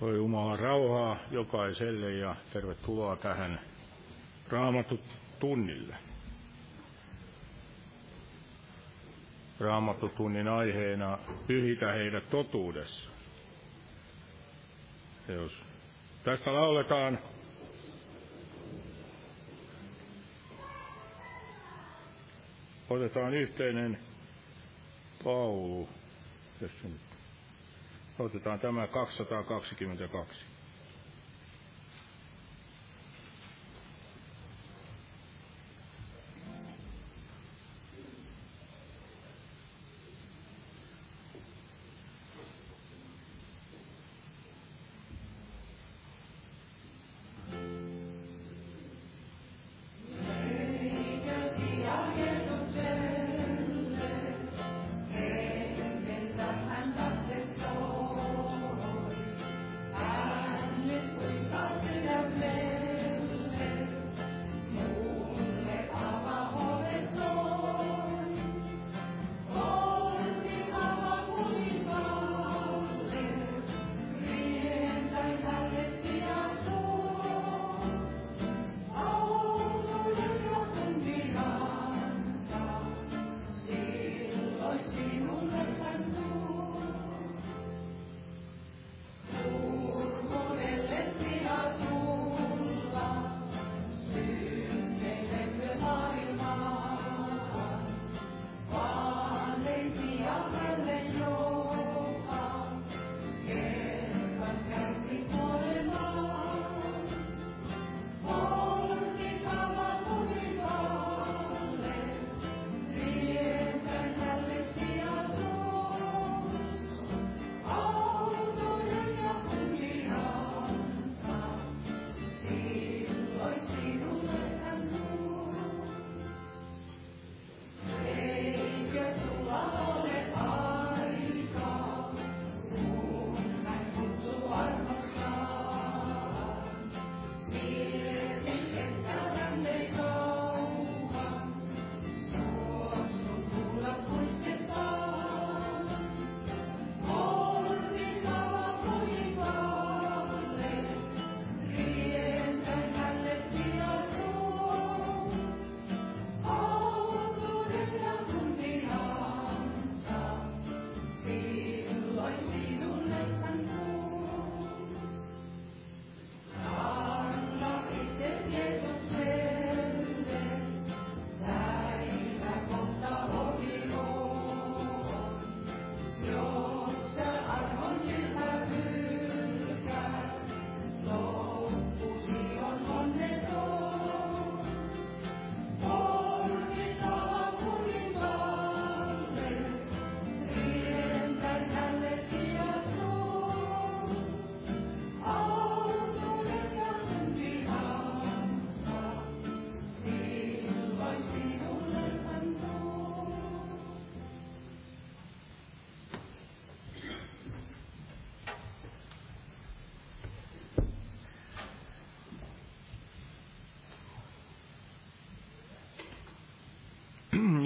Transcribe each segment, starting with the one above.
Voi Jumalan rauhaa jokaiselle ja tervetuloa tähän Raamatut tunnille. Raamattutunnin aiheena pyhitä heidät totuudessa. Jos tästä lauletaan otetaan yhteinen laulu. Otetaan tämä 222.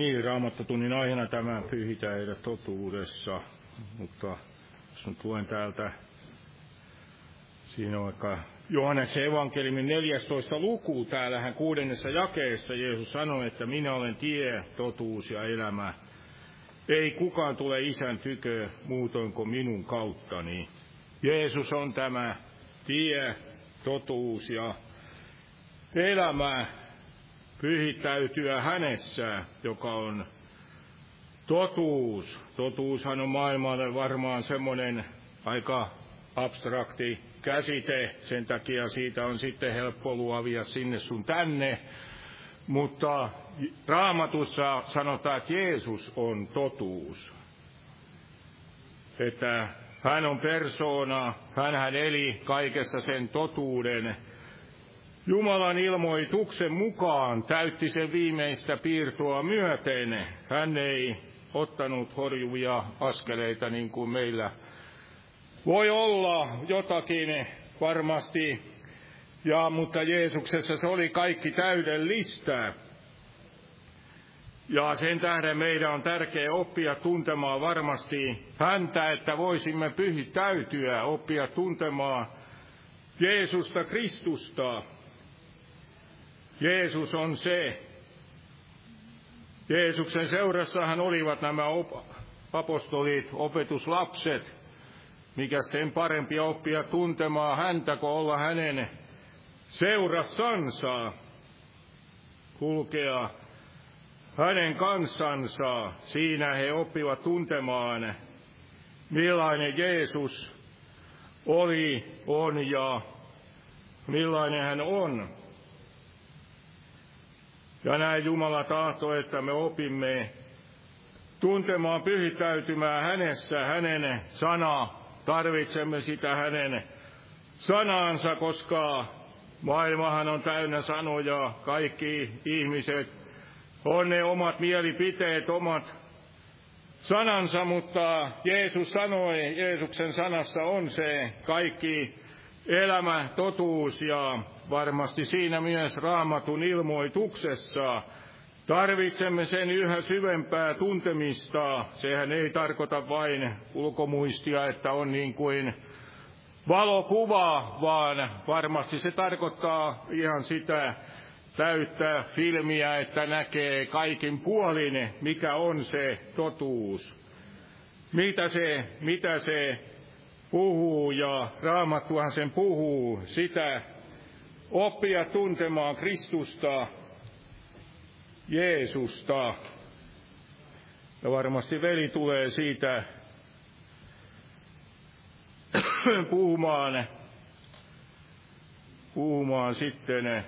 Niin, raamattotunnin aiheena tämä pyhitä heidät totuudessa, mutta jos nyt luen täältä, siinä on vaikka Johanneksen evankeliumin 14 luku, täällähän kuudennessa jakeessa Jeesus sanoi, että minä olen tie, totuus ja elämä. Ei kukaan tule isän tykö muutoin kuin minun kauttani. Jeesus on tämä tie, totuus ja elämä pyhittäytyä hänessä, joka on totuus. Totuushan on maailmalle varmaan semmoinen aika abstrakti käsite, sen takia siitä on sitten helppo luovia sinne sun tänne. Mutta raamatussa sanotaan, että Jeesus on totuus. Että hän on persoona, hän eli kaikessa sen totuuden, Jumalan ilmoituksen mukaan täytti sen viimeistä piirtoa myöten. Hän ei ottanut horjuvia askeleita niin kuin meillä voi olla jotakin varmasti, ja, mutta Jeesuksessa se oli kaikki täydellistä. Ja sen tähden meidän on tärkeää oppia tuntemaan varmasti häntä, että voisimme pyhittäytyä, oppia tuntemaan Jeesusta Kristusta. Jeesus on se. Jeesuksen seurassahan olivat nämä apostolit, opetuslapset. Mikä sen parempi oppia tuntemaan häntä, kuin olla hänen seurassansa, kulkea hänen kansansa. Siinä he oppivat tuntemaan, millainen Jeesus oli, on ja millainen hän on. Ja näin Jumala tahto, että me opimme tuntemaan, pyhittäytymään hänessä, hänen sanaa. Tarvitsemme sitä hänen sanansa, koska maailmahan on täynnä sanoja, kaikki ihmiset on ne omat mielipiteet, omat sanansa, mutta Jeesus sanoi, Jeesuksen sanassa on se kaikki elämä, totuus ja varmasti siinä myös raamatun ilmoituksessa. Tarvitsemme sen yhä syvempää tuntemista. Sehän ei tarkoita vain ulkomuistia, että on niin kuin valokuva, vaan varmasti se tarkoittaa ihan sitä täyttää filmiä, että näkee kaikin puolin, mikä on se totuus. Mitä se, mitä se puhuu ja raamattuhan sen puhuu, sitä oppia tuntemaan Kristusta, Jeesusta. Ja varmasti veli tulee siitä puhumaan, puhumaan sitten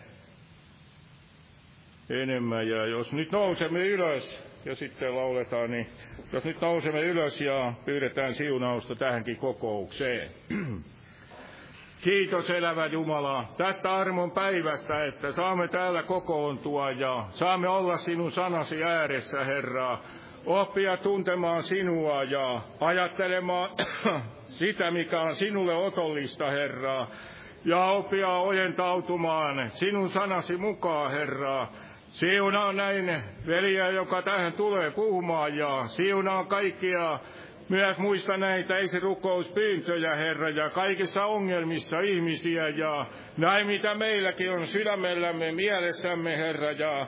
enemmän. Ja jos nyt nousemme ylös ja sitten lauletaan, niin jos nyt nousemme ylös ja pyydetään siunausta tähänkin kokoukseen. Kiitos elävä Jumala tästä armon päivästä, että saamme täällä kokoontua ja saamme olla sinun sanasi ääressä, Herra. Oppia tuntemaan sinua ja ajattelemaan sitä, mikä on sinulle otollista, Herra. Ja oppia ojentautumaan sinun sanasi mukaan, Herra Siunaa näin veliä, joka tähän tulee puhumaan ja siunaa kaikkia myös muista näitä esirukouspyyntöjä, Herra, ja kaikissa ongelmissa ihmisiä ja näin mitä meilläkin on sydämellämme, mielessämme, Herra, ja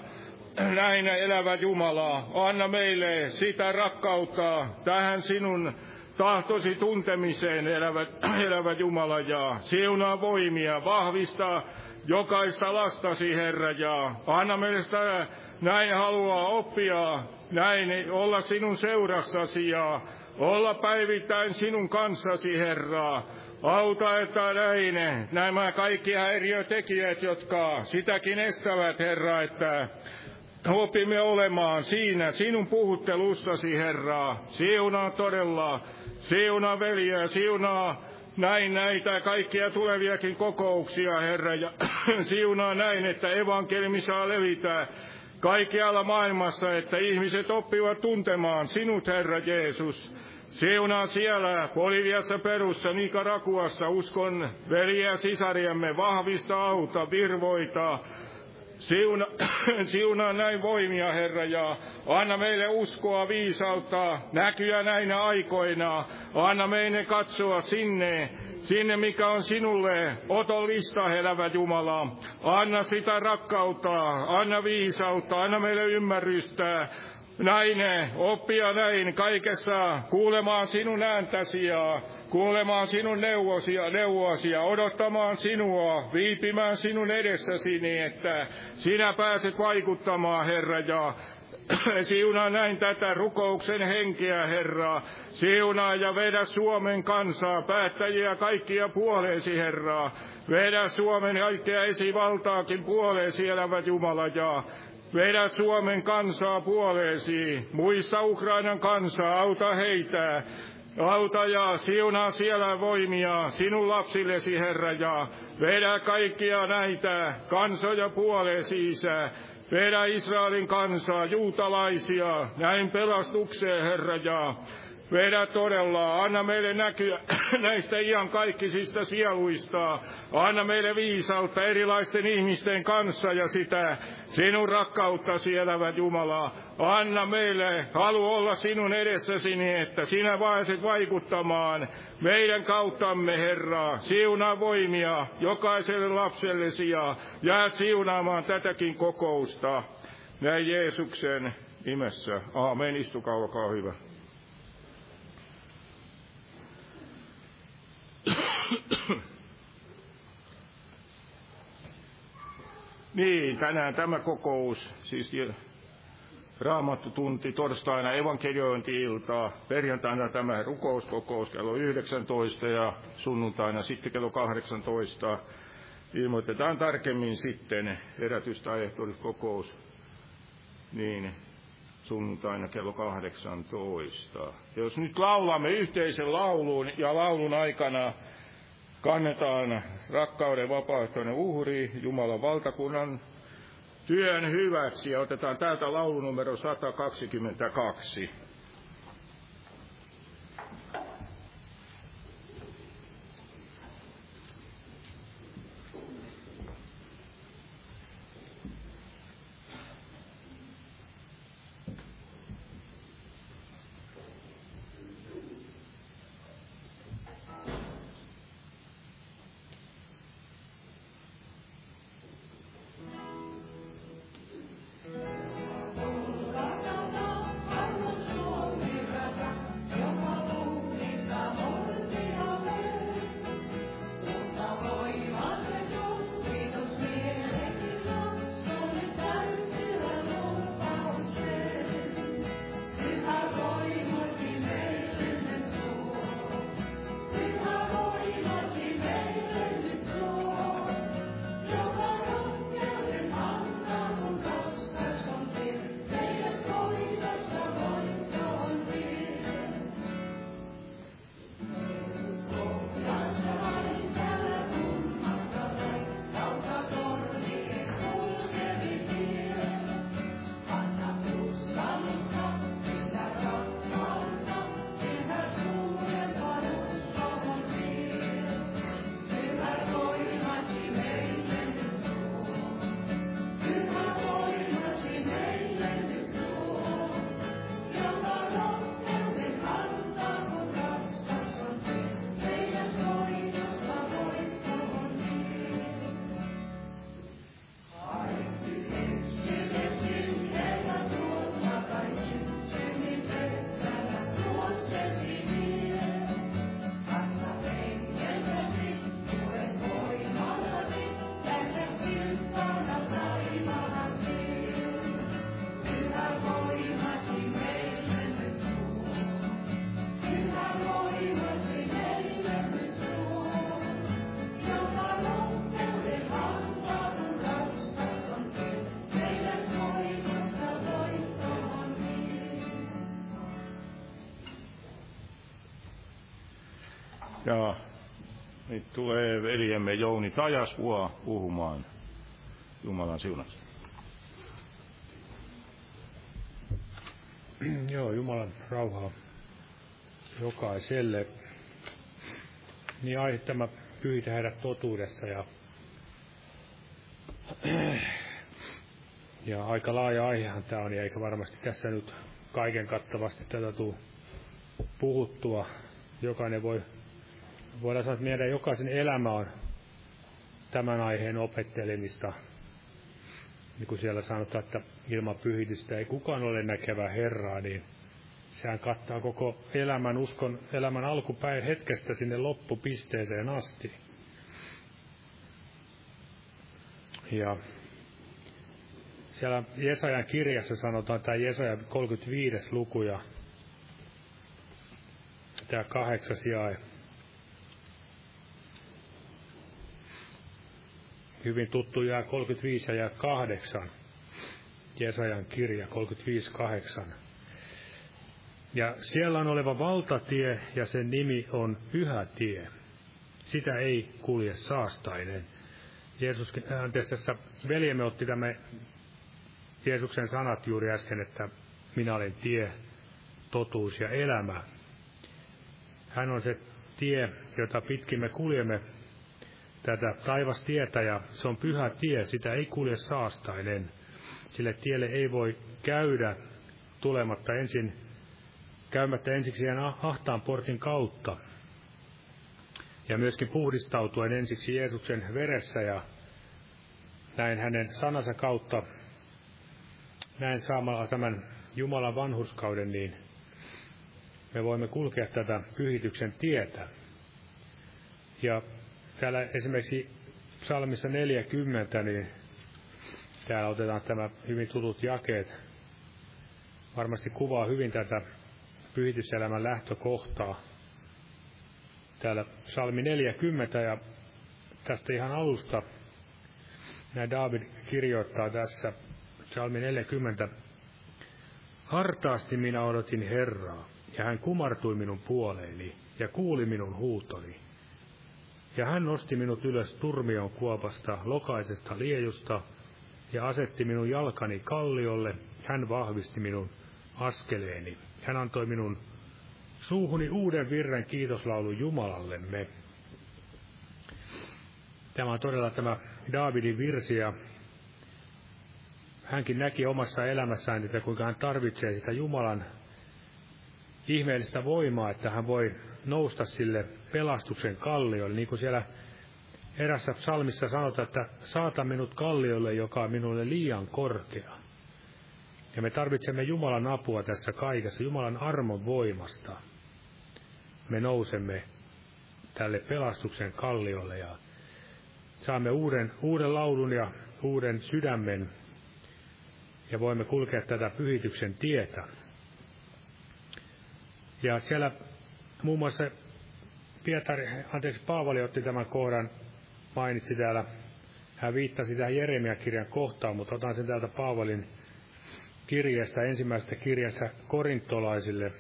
näin elävä Jumala, anna meille sitä rakkautta tähän sinun tahtosi tuntemiseen, elävä, elävä Jumala, ja siunaa voimia, vahvistaa jokaista lastasi, Herra, ja anna meille sitä näin haluaa oppia, näin olla sinun seurassasi ja olla päivittäin sinun kanssasi, Herra. Auta, että näin nämä kaikki häiriötekijät, jotka sitäkin estävät, Herra, että opimme olemaan siinä sinun puhuttelussasi, Herra. Siunaa todella, siunaa veliä, siunaa näin näitä kaikkia tuleviakin kokouksia, Herra, ja siunaa näin, että evankeliumi saa levitä kaikkialla maailmassa, että ihmiset oppivat tuntemaan sinut, Herra Jeesus. Siunaa siellä Boliviassa, Perussa, Nicaraguassa, uskon veliä sisariamme, vahvista auta, virvoita, Siuna, siunaa näin voimia, Herra, ja anna meille uskoa, viisautta, näkyä näinä aikoina. Anna meille katsoa sinne, sinne mikä on sinulle otollista, elävä Jumala. Anna sitä rakkautta, anna viisautta, anna meille ymmärrystä, näin oppia näin kaikessa kuulemaan sinun ääntäsi ja kuulemaan sinun neuvosia, neuvosia, odottamaan sinua, viipimään sinun edessäsi niin, että sinä pääset vaikuttamaan, Herra, ja Siunaa näin tätä rukouksen henkeä, Herra. Siunaa ja vedä Suomen kansaa, päättäjiä kaikkia puoleesi, Herra. Vedä Suomen kaikkea esivaltaakin puoleesi, elävät Jumala, ja vedä Suomen kansaa puoleesi. Muista Ukrainan kansaa, auta heitä. Auta ja siunaa siellä voimia sinun lapsillesi, Herra, ja vedä kaikkia näitä kansoja puoleesi, Isä. Vedä Israelin kansaa, juutalaisia, näin pelastukseen, Herra, ja Vedä todella, anna meille näkyä näistä ian kaikkisista sieluista. Anna meille viisautta erilaisten ihmisten kanssa ja sitä sinun rakkauttasi elävät Jumala. Anna meille halu olla sinun edessäsi niin, että sinä pääset vaikuttamaan meidän kauttamme, Herra. Siunaa voimia jokaiselle lapsellesi ja jää siunaamaan tätäkin kokousta. Näin Jeesuksen nimessä. Aamen. Istukaa, olkaa hyvä. Niin, tänään tämä kokous, siis raamattutunti, torstaina evankeliointi-iltaa, perjantaina tämä rukouskokous kello 19 ja sunnuntaina sitten kello 18. Ilmoitetaan tarkemmin sitten herätystä kokous, niin sunnuntaina kello 18. Ja jos nyt laulamme yhteisen laulun ja laulun aikana kannetaan rakkauden vapaaehtoinen uhri Jumalan valtakunnan työn hyväksi ja otetaan täältä laulu numero 122. veljemme Jouni Tajasvua puhumaan Jumalan siunasta. Joo, Jumalan rauhaa jokaiselle. Niin aihe tämä pyytä heidät totuudessa ja, ja aika laaja aihehan tämä on, ja eikä varmasti tässä nyt kaiken kattavasti tätä tule puhuttua. Jokainen voi voidaan sanoa, että meidän jokaisen elämä on tämän aiheen opettelemista. Niin kuin siellä sanotaan, että ilman pyhitystä ei kukaan ole näkevä Herraa, niin sehän kattaa koko elämän, uskon elämän alkupäin hetkestä sinne loppupisteeseen asti. Ja siellä Jesajan kirjassa sanotaan, tämä Jesaja 35. luku ja tämä kahdeksas jae. Hyvin tuttu jää 35 ja 8. Jesajan kirja 35.8. Ja siellä on oleva valtatie ja sen nimi on Pyhä tie. Sitä ei kulje saastainen. Jeesus, anteeksi, tässä veljemme otti tämä Jeesuksen sanat juuri äsken, että minä olen tie, totuus ja elämä. Hän on se tie, jota pitkin me kuljemme tätä taivastietä, ja se on pyhä tie, sitä ei kulje saastainen. Sille tielle ei voi käydä tulematta ensin, käymättä ensiksi sen ahtaan portin kautta. Ja myöskin puhdistautuen ensiksi Jeesuksen veressä ja näin hänen sanansa kautta, näin saamalla tämän Jumalan vanhurskauden, niin me voimme kulkea tätä pyhityksen tietä. Ja täällä esimerkiksi psalmissa 40, niin täällä otetaan tämä hyvin tutut jakeet. Varmasti kuvaa hyvin tätä pyhityselämän lähtökohtaa. Täällä psalmi 40 ja tästä ihan alusta näin David kirjoittaa tässä psalmi 40. Hartaasti minä odotin Herraa, ja hän kumartui minun puoleeni ja kuuli minun huutoni. Ja hän nosti minut ylös turmion kuopasta, lokaisesta liejusta, ja asetti minun jalkani kalliolle, hän vahvisti minun askeleeni. Hän antoi minun suuhuni uuden virren kiitoslaulun Jumalallemme. Tämä on todella tämä Daavidin virsi, ja hänkin näki omassa elämässään, että kuinka hän tarvitsee sitä Jumalan ihmeellistä voimaa, että hän voi nousta sille pelastuksen kalliolle, niin kuin siellä erässä psalmissa sanotaan, että saata minut kalliolle, joka on minulle liian korkea. Ja me tarvitsemme Jumalan apua tässä kaikessa, Jumalan armon voimasta. Me nousemme tälle pelastuksen kalliolle ja saamme uuden, uuden laulun ja uuden sydämen ja voimme kulkea tätä pyhityksen tietä. Ja siellä muun muassa Pietari, anteeksi, Paavali otti tämän kohdan, mainitsi täällä, hän viittasi tähän Jeremia-kirjan kohtaan, mutta otan sen täältä Paavalin kirjasta, ensimmäisestä kirjassa korintolaisille.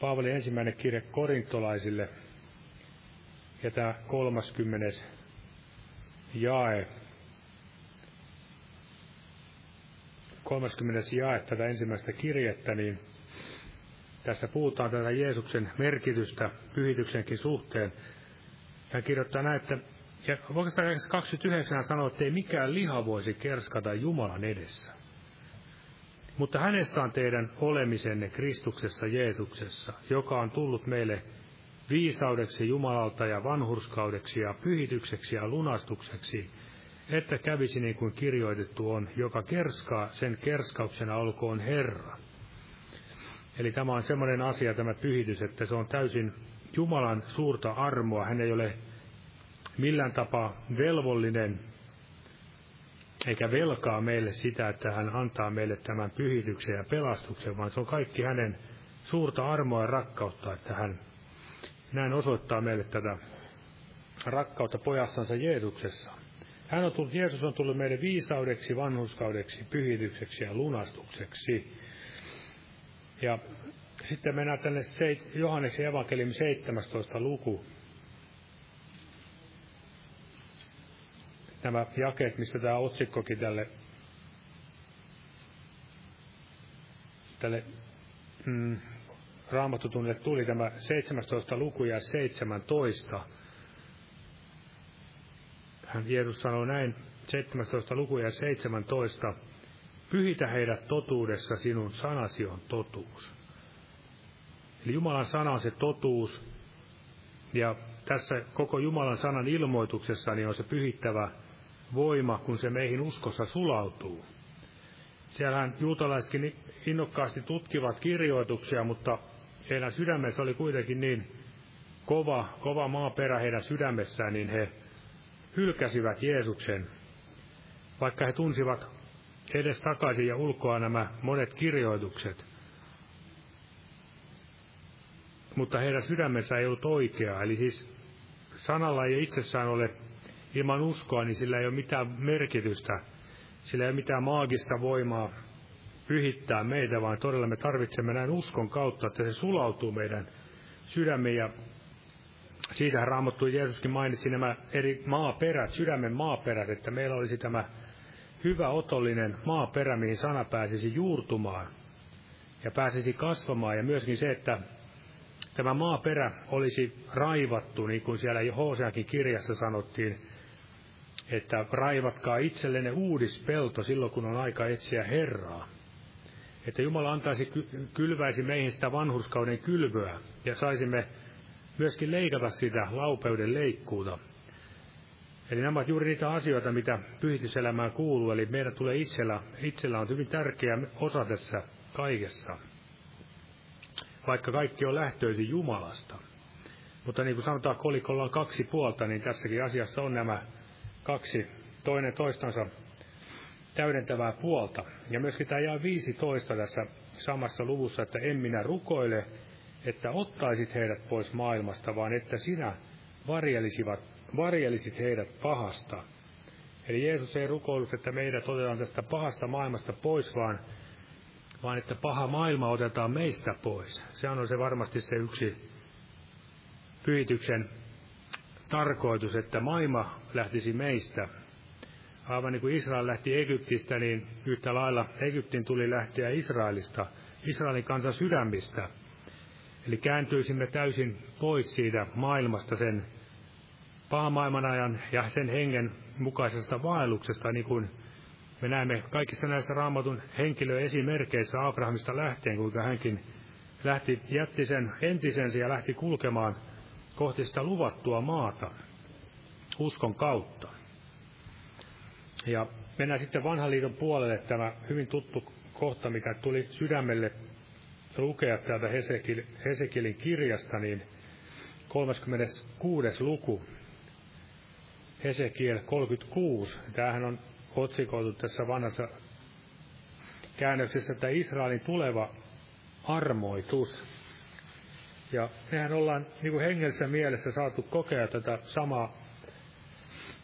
Paavalin ensimmäinen kirje korintolaisille, ja tämä 30. jae, 30. jae tätä ensimmäistä kirjettä, niin tässä puhutaan tätä Jeesuksen merkitystä pyhityksenkin suhteen. Hän kirjoittaa näin, että ja oikeastaan 29 sanoo, että ei mikään liha voisi kerskata Jumalan edessä. Mutta hänestä on teidän olemisenne Kristuksessa Jeesuksessa, joka on tullut meille viisaudeksi Jumalalta ja vanhurskaudeksi ja pyhitykseksi ja lunastukseksi, että kävisi niin kuin kirjoitettu on, joka kerskaa, sen kerskauksena olkoon Herra. Eli tämä on semmoinen asia, tämä pyhitys, että se on täysin Jumalan suurta armoa. Hän ei ole millään tapaa velvollinen eikä velkaa meille sitä, että hän antaa meille tämän pyhityksen ja pelastuksen, vaan se on kaikki hänen suurta armoa ja rakkautta, että hän näin osoittaa meille tätä rakkautta pojassansa Jeesuksessa. Hän on tullut, Jeesus on tullut meille viisaudeksi, vanhuskaudeksi, pyhitykseksi ja lunastukseksi. Ja sitten mennään tänne Johanneksen evankeliumi 17. luku. Nämä jakeet, mistä tämä otsikkokin tälle, tälle mm, raamattutunnille tuli, tämä 17. luku ja 17. Hän Jeesus sanoi näin, 17. luku ja 17. Pyhitä heidät totuudessa, sinun sanasi on totuus. Eli Jumalan sana on se totuus, ja tässä koko Jumalan sanan ilmoituksessa niin on se pyhittävä voima, kun se meihin uskossa sulautuu. Siellähän juutalaisetkin innokkaasti tutkivat kirjoituksia, mutta heidän sydämessä oli kuitenkin niin kova, kova maaperä heidän sydämessään, niin he hylkäsivät Jeesuksen, vaikka he tunsivat edes takaisin ja ulkoa nämä monet kirjoitukset. Mutta heidän sydämensä ei ollut oikeaa, eli siis sanalla ei itsessään ole ilman uskoa, niin sillä ei ole mitään merkitystä, sillä ei ole mitään maagista voimaa pyhittää meitä, vaan todella me tarvitsemme näin uskon kautta, että se sulautuu meidän sydämiin ja siitähän Raamattu Jeesuskin mainitsi nämä eri maaperät, sydämen maaperät, että meillä olisi tämä hyvä otollinen maaperä, mihin sana pääsisi juurtumaan ja pääsisi kasvamaan. Ja myöskin se, että tämä maaperä olisi raivattu, niin kuin siellä Hoseakin kirjassa sanottiin, että raivatkaa itsellenne uudispelto silloin, kun on aika etsiä Herraa. Että Jumala antaisi, kylväisi meihin sitä vanhurskauden kylvöä, ja saisimme myöskin leikata sitä laupeuden leikkuuta. Eli nämä ovat juuri niitä asioita, mitä pyhityselämään kuuluu, eli meidän tulee itsellä, itsellä on hyvin tärkeä osa tässä kaikessa vaikka kaikki on lähtöisin Jumalasta. Mutta niin kuin sanotaan, kolikolla on kaksi puolta, niin tässäkin asiassa on nämä kaksi toinen toistansa täydentävää puolta. Ja myöskin tämä jää 15 tässä samassa luvussa, että en minä rukoile, että ottaisit heidät pois maailmasta, vaan että sinä varjelisivat, varjelisit heidät pahasta. Eli Jeesus ei rukoillut, että meidät otetaan tästä pahasta maailmasta pois, vaan vaan että paha maailma otetaan meistä pois. Se on se varmasti se yksi pyhityksen tarkoitus, että maailma lähtisi meistä. Aivan niin kuin Israel lähti Egyptistä, niin yhtä lailla Egyptin tuli lähteä Israelista, Israelin kansan sydämistä. Eli kääntyisimme täysin pois siitä maailmasta sen pahan maailman ajan ja sen hengen mukaisesta vaelluksesta, niin kuin me näemme kaikissa näissä raamatun henkilöesimerkeissä Abrahamista lähtien, kuinka hänkin lähti, jätti sen entisensä ja lähti kulkemaan kohti sitä luvattua maata uskon kautta. Ja mennään sitten vanhan liiton puolelle tämä hyvin tuttu kohta, mikä tuli sydämelle lukea täältä Hesekil, Hesekilin kirjasta, niin 36. luku, Hesekiel 36. Tämähän on otsikoitu tässä vanhassa käännöksessä, että Israelin tuleva armoitus. Ja mehän ollaan niin kuin hengessä mielessä saatu kokea tätä samaa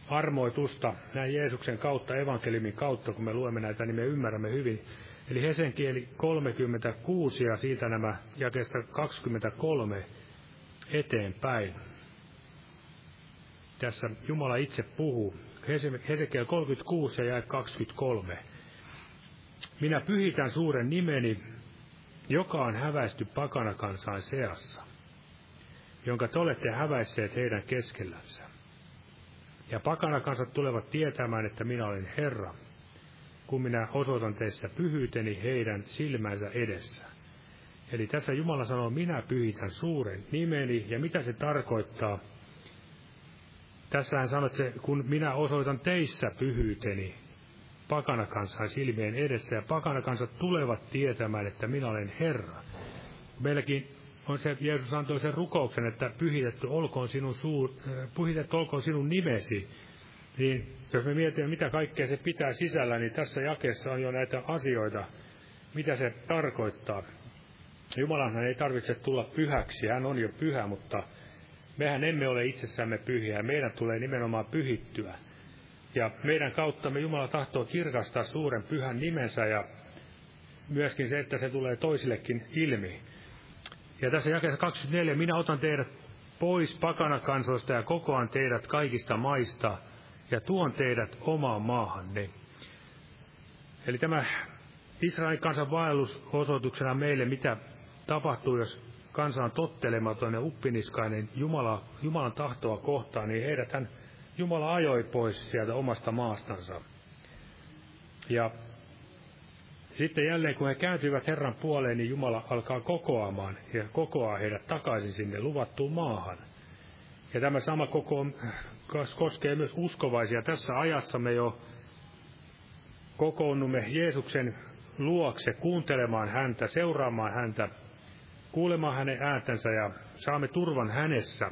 armoitusta näin Jeesuksen kautta, evankeliumin kautta, kun me luemme näitä, niin me ymmärrämme hyvin. Eli Hesenkieli 36 ja siitä nämä jakeesta 23 eteenpäin. Tässä Jumala itse puhuu. Hesekiel 36 ja 23. Minä pyhitän suuren nimeni, joka on häväisty pakanakansain seassa, jonka te olette häväisseet heidän keskellänsä. Ja pakanakansat tulevat tietämään, että minä olen Herra, kun minä osoitan teissä pyhyyteni heidän silmänsä edessä. Eli tässä Jumala sanoo, minä pyhitän suuren nimeni, ja mitä se tarkoittaa? Tässä hän sanoo, että kun minä osoitan teissä pyhyyteni pakanakansan silmien edessä, ja pakanakansat tulevat tietämään, että minä olen Herra. Meilläkin on se, Jeesus antoi sen rukouksen, että pyhitetty olkoon sinun, suur, äh, pyhitetty olkoon sinun nimesi. Niin jos me mietimme, mitä kaikkea se pitää sisällä, niin tässä jakeessa on jo näitä asioita, mitä se tarkoittaa. Jumalanhan ei tarvitse tulla pyhäksi, hän on jo pyhä, mutta Mehän emme ole itsessämme pyhiä, meidän tulee nimenomaan pyhittyä. Ja meidän kauttamme Jumala tahtoo kirkastaa suuren pyhän nimensä ja myöskin se, että se tulee toisillekin ilmi. Ja tässä jakeessa 24, minä otan teidät pois pakanakansoista ja kokoan teidät kaikista maista ja tuon teidät omaan maahanne. Eli tämä Israelin kansan vaellus osoituksena meille, mitä tapahtuu, jos kansa on tottelematon ja uppiniskainen Jumala, Jumalan tahtoa kohtaan, niin heidät hän Jumala ajoi pois sieltä omasta maastansa. Ja sitten jälleen kun he kääntyivät Herran puoleen, niin Jumala alkaa kokoamaan ja kokoaa heidät takaisin sinne luvattuun maahan. Ja tämä sama koko koskee myös uskovaisia. Tässä ajassa me jo kokoonnumme Jeesuksen luokse kuuntelemaan häntä, seuraamaan häntä, kuulemaan hänen ääntänsä ja saamme turvan hänessä.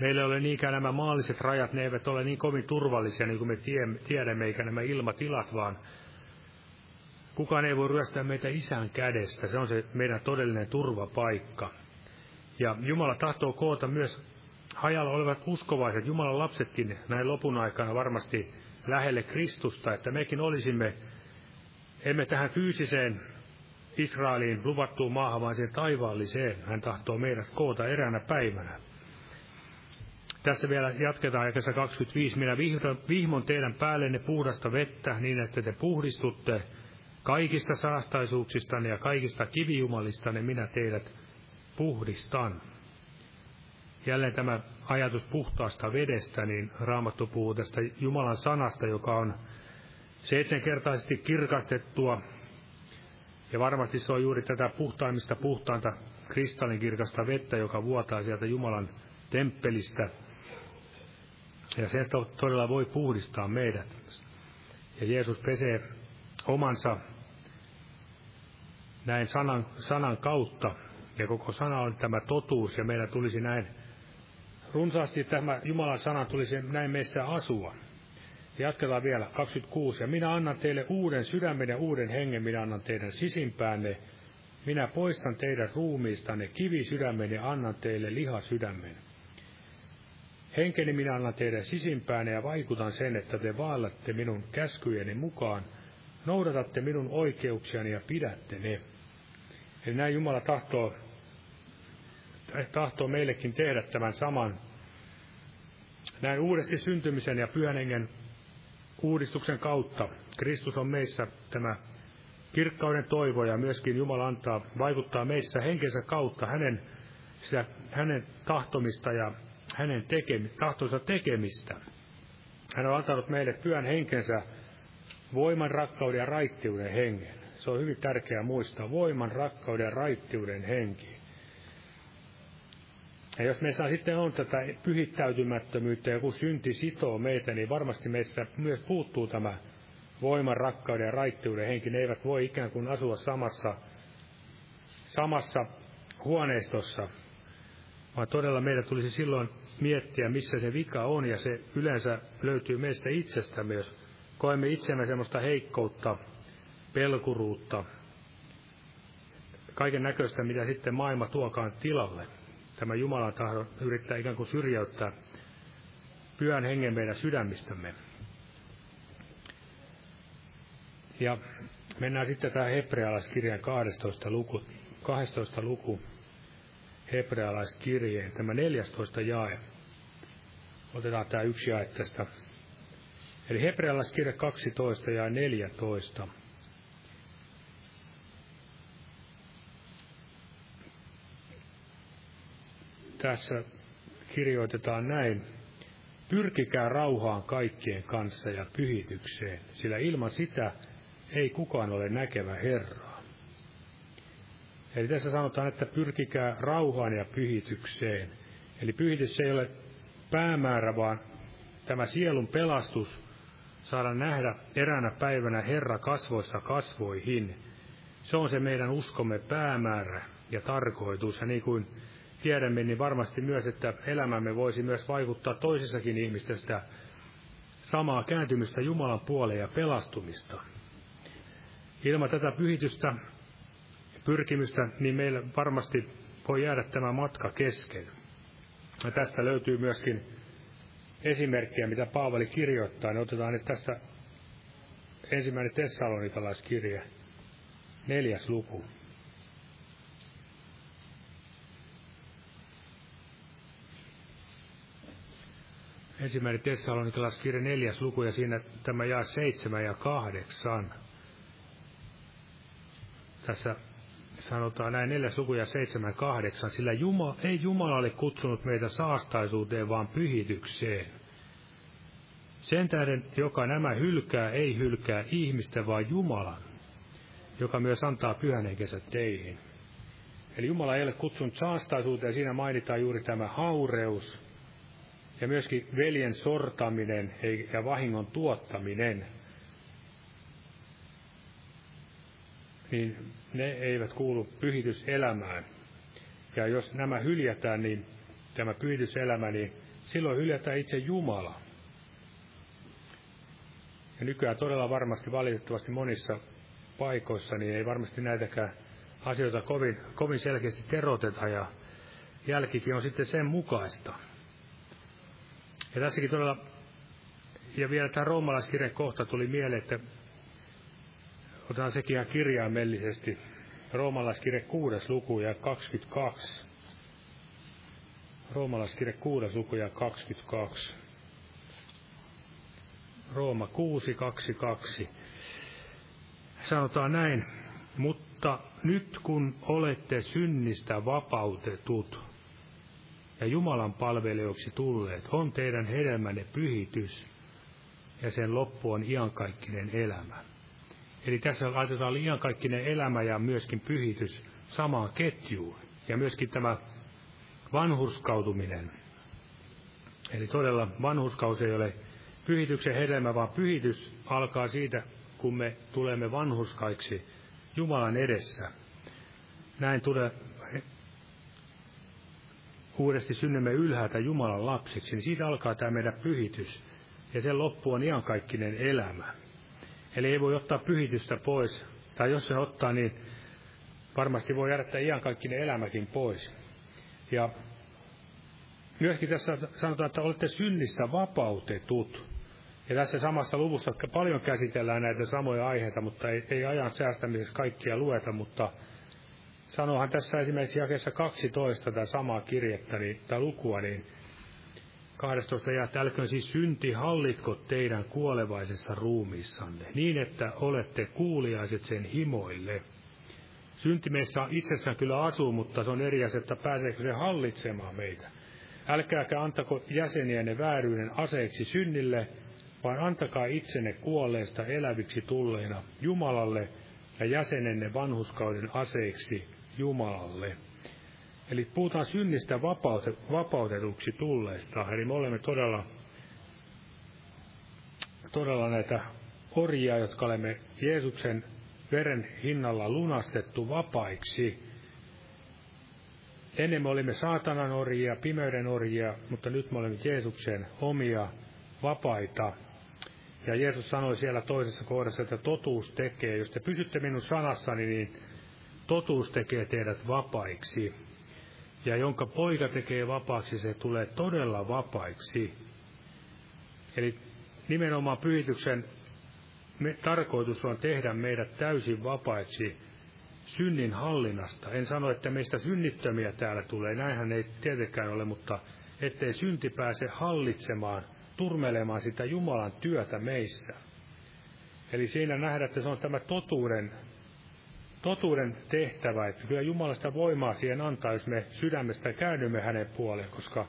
Meillä ei ole niinkään nämä maalliset rajat, ne eivät ole niin kovin turvallisia niin kuin me tiedämme, eikä nämä ilmatilat, vaan kukaan ei voi ryöstää meitä isän kädestä. Se on se meidän todellinen turvapaikka. Ja Jumala tahtoo koota myös hajalla olevat uskovaiset, Jumalan lapsetkin näin lopun aikana varmasti lähelle Kristusta, että mekin olisimme, emme tähän fyysiseen Israeliin luvattuun maahan, vaan siihen taivaalliseen. Hän tahtoo meidät koota eräänä päivänä. Tässä vielä jatketaan jakessa 25. Minä vihmon teidän päällenne puhdasta vettä niin, että te puhdistutte kaikista saastaisuuksistanne ja kaikista kivijumalistanne minä teidät puhdistan. Jälleen tämä ajatus puhtaasta vedestä, niin Raamattu puhuu tästä Jumalan sanasta, joka on seitsemänkertaisesti kirkastettua. Ja varmasti se on juuri tätä puhtaimmista puhtaanta kristallinkirkasta vettä, joka vuotaa sieltä Jumalan temppelistä. Ja se todella voi puhdistaa meidät. Ja Jeesus pesee omansa näin sanan, sanan kautta. Ja koko sana on tämä totuus, ja meidän tulisi näin runsaasti tämä Jumalan sana tulisi näin meissä asua. Jatketaan vielä, 26. Ja minä annan teille uuden sydämen ja uuden hengen, minä annan teidän sisimpäänne. Minä poistan teidän ruumiistanne kivisydämen ja annan teille lihasydämen. Henkeni minä annan teidän sisimpäänne ja vaikutan sen, että te vaallatte minun käskyjeni mukaan, noudatatte minun oikeuksiani ja pidätte ne. Eli näin Jumala tahtoo, tahtoo meillekin tehdä tämän saman. Näin uudesti syntymisen ja pyhän hengen uudistuksen kautta. Kristus on meissä tämä kirkkauden toivo ja myöskin Jumala antaa, vaikuttaa meissä henkensä kautta hänen, sitä, hänen tahtomista ja hänen tekemi, tahtonsa tekemistä. Hän on antanut meille pyhän henkensä voiman, rakkauden ja raittiuden hengen. Se on hyvin tärkeää muistaa. Voiman, rakkauden ja raittiuden henki. Ja jos meissä sitten on tätä pyhittäytymättömyyttä joku synti sitoo meitä, niin varmasti meissä myös puuttuu tämä voiman, rakkauden ja raittiuden henki. Ne eivät voi ikään kuin asua samassa, samassa huoneistossa, vaan todella meidän tulisi silloin miettiä, missä se vika on, ja se yleensä löytyy meistä itsestämme, jos koemme itsemme semmoista heikkoutta, pelkuruutta, kaiken näköistä, mitä sitten maailma tuokaan tilalle. Tämä Jumalan tahdo yrittää ikään kuin syrjäyttää pyhän hengen meidän sydämistämme. Ja mennään sitten tähän hebrealaiskirjan 12 luku, 12 luku hebrealaiskirjeen, tämä 14 jae. Otetaan tämä yksi jae tästä. Eli hebrealaiskirja 12 ja 14. Tässä kirjoitetaan näin. Pyrkikää rauhaan kaikkien kanssa ja pyhitykseen, sillä ilman sitä ei kukaan ole näkevä Herraa. Eli tässä sanotaan, että pyrkikää rauhaan ja pyhitykseen. Eli pyhitys ei ole päämäärä, vaan tämä sielun pelastus saada nähdä eräänä päivänä Herra kasvoissa kasvoihin. Se on se meidän uskomme päämäärä ja tarkoitus. Ja niin kuin tiedämme, niin varmasti myös, että elämämme voisi myös vaikuttaa toisissakin ihmistä sitä samaa kääntymistä Jumalan puoleen ja pelastumista. Ilman tätä pyhitystä pyrkimystä, niin meillä varmasti voi jäädä tämä matka kesken. Ja tästä löytyy myöskin esimerkkejä, mitä Paavali kirjoittaa. Ne otetaan nyt tästä ensimmäinen Tessalonikalaiskirje, neljäs luku. Ensimmäinen Tessalonikalaiskirja neljäs luku ja siinä tämä jaa seitsemän ja kahdeksan. Tässä sanotaan näin neljäs luku ja seitsemän kahdeksan, sillä Jumala, ei Jumala ole kutsunut meitä saastaisuuteen, vaan pyhitykseen. Sen tähden, joka nämä hylkää, ei hylkää ihmistä, vaan Jumalan, joka myös antaa pyhän henkensä teihin. Eli Jumala ei ole kutsunut saastaisuuteen, siinä mainitaan juuri tämä haureus, ja myöskin veljen sortaminen ja vahingon tuottaminen. Niin ne eivät kuulu pyhityselämään. Ja jos nämä hyljätään, niin tämä pyhityselämä, niin silloin hyljätään itse Jumala. Ja nykyään todella varmasti valitettavasti monissa paikoissa, niin ei varmasti näitäkään asioita kovin, kovin selkeästi teroteta, ja jälkikin on sitten sen mukaista. Ja tässäkin todella, ja vielä tämä roomalaiskirjan kohta tuli mieleen, että otetaan sekin ihan kirjaimellisesti. Roomalaiskirje 6. luku ja 22. Roomalaiskirje 6. luku ja 22. Rooma 6, 2, 2. Sanotaan näin. Mutta nyt kun olette synnistä vapautetut ja Jumalan palvelijoiksi tulleet, on teidän hedelmänne pyhitys ja sen loppu on iankaikkinen elämä. Eli tässä laitetaan iankaikkinen elämä ja myöskin pyhitys samaan ketjuun. Ja myöskin tämä vanhurskautuminen. Eli todella vanhurskaus ei ole pyhityksen hedelmä, vaan pyhitys alkaa siitä, kun me tulemme vanhuskaiksi Jumalan edessä. Näin tulee uudesti synnymme ylhäältä Jumalan lapsiksi, niin siitä alkaa tämä meidän pyhitys. Ja sen loppu on iankaikkinen elämä. Eli ei voi ottaa pyhitystä pois, tai jos se ottaa, niin varmasti voi jättää iankaikkinen elämäkin pois. Ja myöskin tässä sanotaan, että olette synnistä vapautetut. Ja tässä samassa luvussa paljon käsitellään näitä samoja aiheita, mutta ei, ei ajan säästämisessä kaikkia lueta, mutta sanohan tässä esimerkiksi jakeessa 12 tämä samaa kirjettä niin, tai lukua, niin 12 ja älköön siis synti hallitko teidän kuolevaisessa ruumiissanne, niin että olette kuuliaiset sen himoille. Synti meissä itsessään kyllä asuu, mutta se on eri asia, että pääseekö se hallitsemaan meitä. Älkääkä antako jäsenienne vääryyden aseeksi synnille, vaan antakaa itsenne kuolleista eläviksi tulleina Jumalalle ja jäsenenne vanhuskauden aseiksi Jumalalle. Eli puhutaan synnistä vapautetuksi tulleista. Eli me olemme todella, todella näitä orjia, jotka olemme Jeesuksen veren hinnalla lunastettu vapaiksi. Ennen me olimme saatanan orjia, pimeyden orjia, mutta nyt me olemme Jeesuksen omia vapaita. Ja Jeesus sanoi siellä toisessa kohdassa, että totuus tekee, jos te pysytte minun sanassani, niin totuus tekee teidät vapaiksi. Ja jonka poika tekee vapaaksi, se tulee todella vapaiksi. Eli nimenomaan pyhityksen tarkoitus on tehdä meidät täysin vapaiksi synnin hallinnasta. En sano, että meistä synnittömiä täällä tulee, näinhän ei tietenkään ole, mutta ettei synti pääse hallitsemaan, turmelemaan sitä Jumalan työtä meissä. Eli siinä nähdään, että se on tämä totuuden, totuuden tehtävä, että kyllä Jumalasta voimaa siihen antaa, jos me sydämestä käännymme hänen puoleen, koska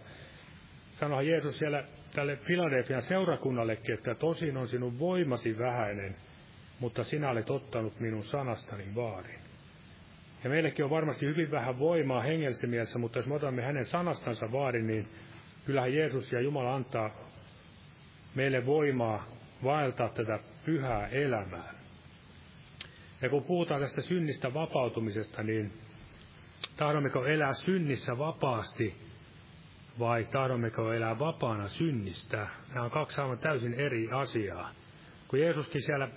sanohan Jeesus siellä tälle Filadelfian seurakunnallekin, että tosin on sinun voimasi vähäinen, mutta sinä olet ottanut minun sanastani vaarin. Ja meillekin on varmasti hyvin vähän voimaa hengellisessä mielessä, mutta jos me otamme hänen sanastansa vaarin, niin kyllähän Jeesus ja Jumala antaa meille voimaa vaeltaa tätä pyhää elämää. Ja kun puhutaan tästä synnistä vapautumisesta, niin tahdommeko elää synnissä vapaasti vai tahdommeko elää vapaana synnistä? Nämä on kaksi aivan täysin eri asiaa. Kun Jeesuskin siellä,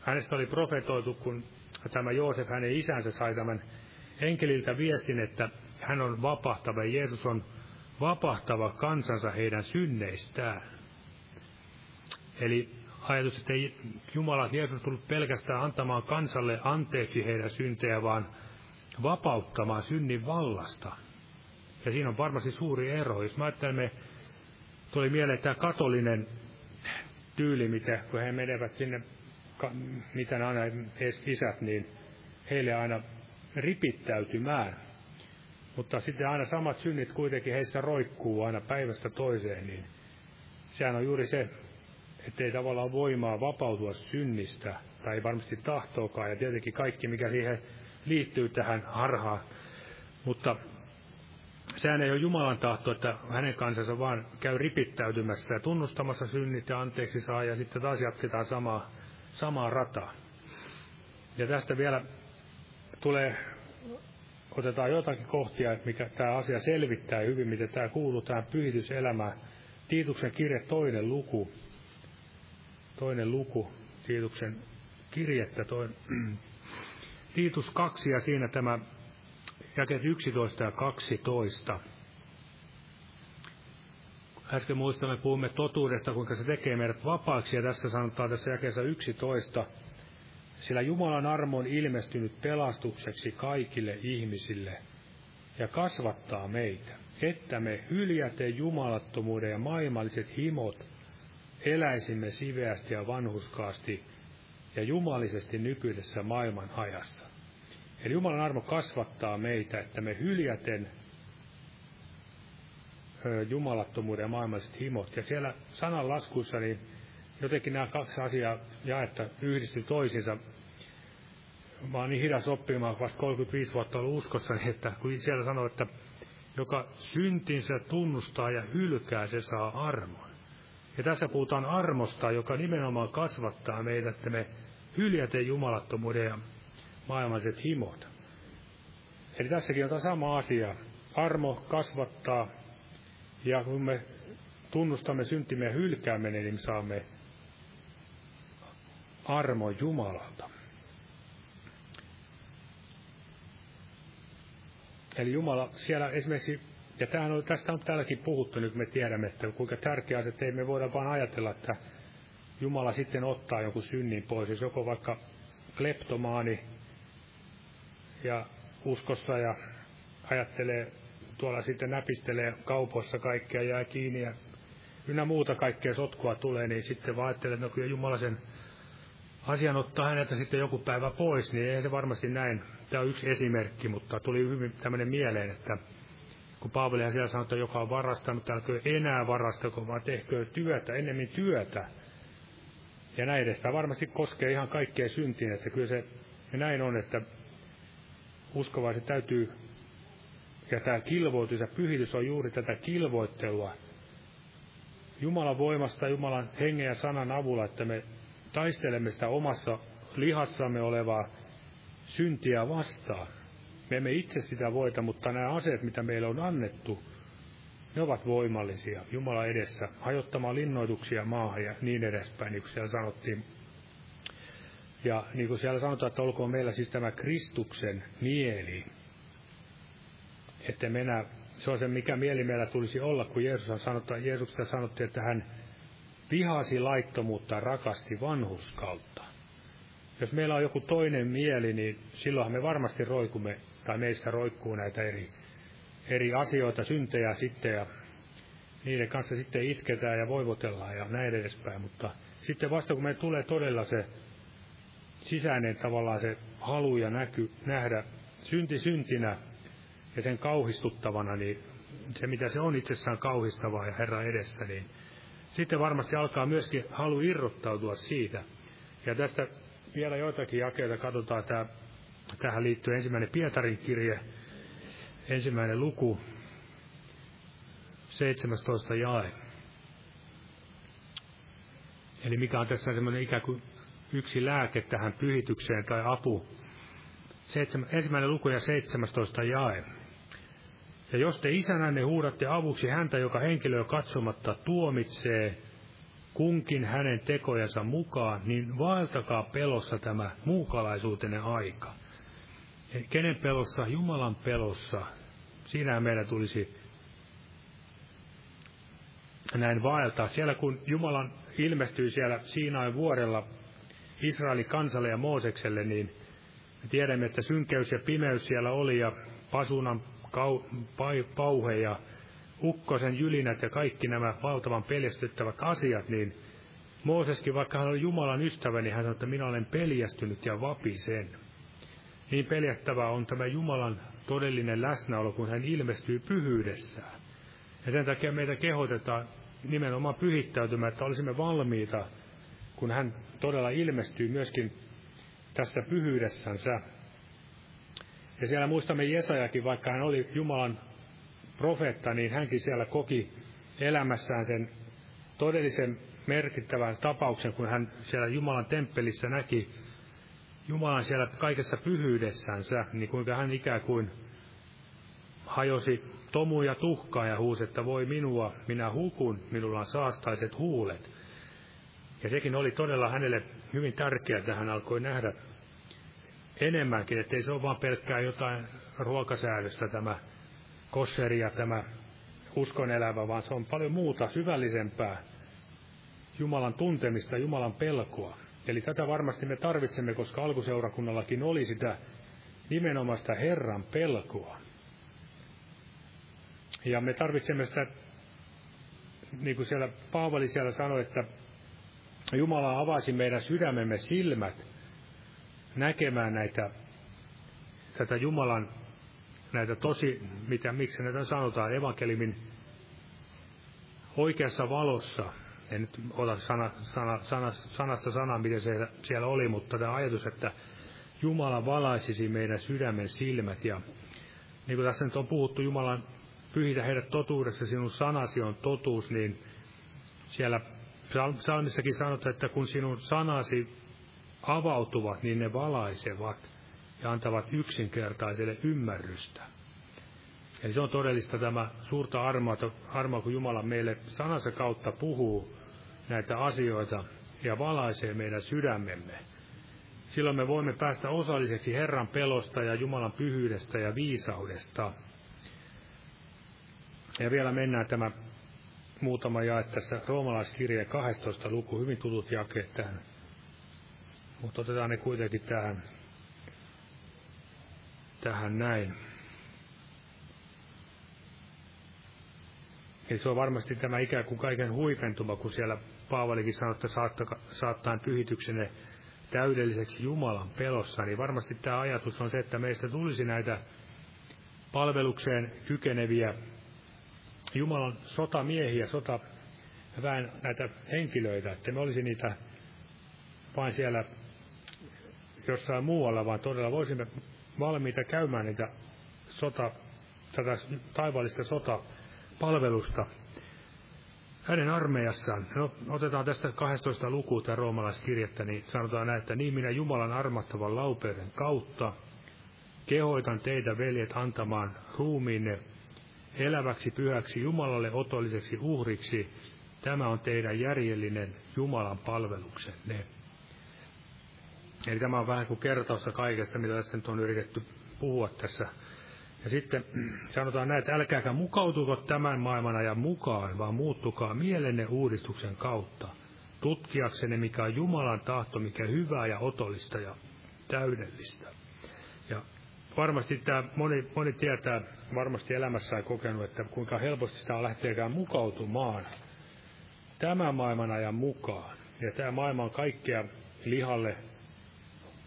hänestä oli profetoitu, kun tämä Joosef, hänen isänsä, sai tämän enkeliltä viestin, että hän on vapahtava ja Jeesus on vapahtava kansansa heidän synneistään. Eli ajatus, että ei Jumala Jeesus tullut pelkästään antamaan kansalle anteeksi heidän syntejä, vaan vapauttamaan synnin vallasta. Ja siinä on varmasti suuri ero. Jos mä ajattelemme, tuli mieleen tämä katolinen tyyli, mitä, kun he menevät sinne, mitä ne aina isät, niin heille aina ripittäytymään. Mutta sitten aina samat synnit kuitenkin heissä roikkuu aina päivästä toiseen, niin sehän on juuri se, ettei tavallaan voimaa vapautua synnistä, tai varmasti tahtookaan, ja tietenkin kaikki, mikä siihen liittyy tähän harhaan. Mutta sehän ei ole Jumalan tahto, että hänen kansansa vaan käy ripittäytymässä ja tunnustamassa synnit ja anteeksi saa, ja sitten taas jatketaan samaa, samaa rataa. Ja tästä vielä tulee, otetaan jotakin kohtia, mikä tämä asia selvittää hyvin, miten tämä kuuluu tähän pyhityselämään. Tiituksen kirje toinen luku, toinen luku, Tiituksen kirjettä, toinen, Tiitus 2 ja siinä tämä jakeet 11 ja 12. Äsken muistamme, puhumme totuudesta, kuinka se tekee meidät vapaaksi, ja tässä sanotaan tässä jakeessa 11, sillä Jumalan armo on ilmestynyt pelastukseksi kaikille ihmisille ja kasvattaa meitä, että me hyljäten jumalattomuuden ja maailmalliset himot eläisimme siveästi ja vanhuskaasti ja jumalisesti nykyisessä maailman ajassa. Eli Jumalan armo kasvattaa meitä, että me hyljäten jumalattomuuden ja maailmalliset himot. Ja siellä sananlaskussa niin jotenkin nämä kaksi asiaa jaetta yhdisty toisiinsa. Mä oon niin hidas oppimaan, vasta 35 vuotta ollut uskossa, niin että kun siellä sanoo, että joka syntinsä tunnustaa ja hylkää, se saa armon. Ja tässä puhutaan armosta, joka nimenomaan kasvattaa meitä, että me hyljäten jumalattomuuden ja maailmalliset himot. Eli tässäkin on tämä sama asia. Armo kasvattaa, ja kun me tunnustamme syntimme ja hylkäämme, niin saamme armo Jumalalta. Eli Jumala siellä esimerkiksi, ja tämähän on, tästä on täälläkin puhuttu nyt, me tiedämme, että kuinka tärkeää se, että ei me voida vaan ajatella, että Jumala sitten ottaa jonkun synnin pois. Jos joko vaikka kleptomaani ja uskossa ja ajattelee tuolla sitten näpistelee kaupoissa kaikkea, jää kiinni ja ynnä muuta kaikkea sotkua tulee, niin sitten vaan ajattelee, että no kyllä Jumala sen asian ottaa häneltä sitten joku päivä pois, niin ei se varmasti näin. Tämä on yksi esimerkki, mutta tuli hyvin tämmöinen mieleen, että kun Paavali siellä sanoi, että joka on varastanut, älkö enää varastako, vaan tehkö työtä, ennemmin työtä. Ja näin edes. Tämä varmasti koskee ihan kaikkea syntiin, että kyllä se ja näin on, että uskovaiset täytyy, ja tämä kilvoitus ja pyhitys on juuri tätä kilvoittelua. Jumalan voimasta, Jumalan hengen ja sanan avulla, että me taistelemme sitä omassa lihassamme olevaa syntiä vastaan. Me emme itse sitä voita, mutta nämä aseet, mitä meille on annettu, ne ovat voimallisia Jumala edessä, hajottamaan linnoituksia maahan ja niin edespäin, niin kuin siellä sanottiin. Ja niin kuin siellä sanotaan, että olkoon meillä siis tämä Kristuksen mieli, että mennä, se on se, mikä mieli meillä tulisi olla, kun Jeesus on sanottu, Jeesuksesta sanottiin, että hän vihasi laittomuutta rakasti vanhuskautta. Jos meillä on joku toinen mieli, niin silloinhan me varmasti roikumme, tai meissä roikkuu näitä eri, eri asioita, syntejä sitten, ja niiden kanssa sitten itketään ja voivotellaan ja näin edespäin, mutta sitten vasta kun me tulee todella se sisäinen tavallaan se halu ja näky, nähdä synti syntinä ja sen kauhistuttavana, niin se mitä se on itsessään kauhistavaa ja Herra edessä, niin sitten varmasti alkaa myöskin halu irrottautua siitä. Ja tästä vielä joitakin jakeita katsotaan tämä, tähän liittyy ensimmäinen Pietarin kirje, ensimmäinen luku, 17 jae. Eli mikä on tässä semmoinen ikään kuin yksi lääke tähän pyhitykseen tai apu. Seitsemän, ensimmäinen luku ja 17 jae. Ja jos te isänänne huudatte avuksi häntä, joka henkilöä katsomatta tuomitsee kunkin hänen tekojansa mukaan, niin vaeltakaa pelossa tämä muukalaisuutenne aika. Kenen pelossa? Jumalan pelossa. Siinä meidän tulisi näin vaeltaa. Siellä kun Jumalan ilmestyi siellä Siinain vuorella Israelin kansalle ja Moosekselle, niin me tiedämme, että synkeys ja pimeys siellä oli ja pasunan kau, pai, pauhe ja ukkosen jylinät ja kaikki nämä valtavan peljestyttävät asiat, niin Mooseskin, vaikka hän oli Jumalan ystävä, niin hän sanoi, että minä olen peljästynyt ja vapisen. Niin peljättävää on tämä Jumalan todellinen läsnäolo, kun hän ilmestyy pyhyydessään. Ja sen takia meitä kehotetaan nimenomaan pyhittäytymään, että olisimme valmiita, kun hän todella ilmestyy myöskin tässä pyhyydessänsä. Ja siellä muistamme Jesajakin, vaikka hän oli Jumalan profeetta, niin hänkin siellä koki elämässään sen todellisen merkittävän tapauksen, kun hän siellä Jumalan temppelissä näki Jumalan siellä kaikessa pyhyydessänsä, niin kuinka hän ikään kuin hajosi tomu ja tuhkaa ja huusi, että voi minua, minä hukun, minulla on saastaiset huulet. Ja sekin oli todella hänelle hyvin tärkeää, että hän alkoi nähdä enemmänkin, ettei se ole vain pelkkää jotain ruokasäädöstä tämä kosseri ja tämä uskon elävä, vaan se on paljon muuta, syvällisempää, Jumalan tuntemista, Jumalan pelkoa. Eli tätä varmasti me tarvitsemme, koska alkuseurakunnallakin oli sitä nimenomaista Herran pelkoa. Ja me tarvitsemme sitä, niin kuin siellä Paavali siellä sanoi, että Jumala avasi meidän sydämemme silmät näkemään näitä tätä Jumalan näitä tosi, mitä, miksi näitä sanotaan, evankelimin oikeassa valossa, en nyt ota sana, sana, sana, sanasta sanaa, miten se siellä oli, mutta tämä ajatus, että Jumala valaisisi meidän sydämen silmät. Ja niin kuin tässä nyt on puhuttu, Jumalan pyhitä heidät totuudessa, sinun sanasi on totuus, niin siellä psalmissakin sanotaan, että kun sinun sanasi avautuvat, niin ne valaisevat ja antavat yksinkertaiselle ymmärrystä. Eli se on todellista tämä suurta armoa, armoa, kun Jumala meille sanansa kautta puhuu näitä asioita ja valaisee meidän sydämemme. Silloin me voimme päästä osalliseksi Herran pelosta ja Jumalan pyhyydestä ja viisaudesta. Ja vielä mennään tämä muutama jae tässä roomalaiskirjeen 12 luku, hyvin tutut jakeet tähän. Mutta otetaan ne kuitenkin tähän, tähän näin. Eli se on varmasti tämä ikään kuin kaiken huipentuma, kun siellä Paavalikin sanoi, että saattaa pyhityksenne täydelliseksi Jumalan pelossa, niin varmasti tämä ajatus on se, että meistä tulisi näitä palvelukseen kykeneviä Jumalan sotamiehiä, sota vähän näitä henkilöitä, että me olisi niitä vain siellä jossain muualla, vaan todella voisimme valmiita käymään niitä sota, tätä taivaallista sotapalvelusta hänen armeijassaan. No, otetaan tästä 12 lukua tämä roomalaiskirjettä, niin sanotaan näin, että niin minä Jumalan armattavan laupeuden kautta kehoitan teitä, veljet, antamaan ruumiinne eläväksi pyhäksi Jumalalle otolliseksi uhriksi. Tämä on teidän järjellinen Jumalan palveluksenne. Eli tämä on vähän kuin kertausta kaikesta, mitä tästä nyt on yritetty puhua tässä ja sitten sanotaan näin, että älkääkä mukautuko tämän maailman ajan mukaan, vaan muuttukaa mielenne uudistuksen kautta, tutkiaksenne mikä on Jumalan tahto, mikä hyvää ja otollista ja täydellistä. Ja varmasti tämä moni, moni tietää varmasti elämässään kokenut, että kuinka helposti sitä lähteekään mukautumaan tämän maailman ajan mukaan. Ja tämä maailma on kaikkea lihalle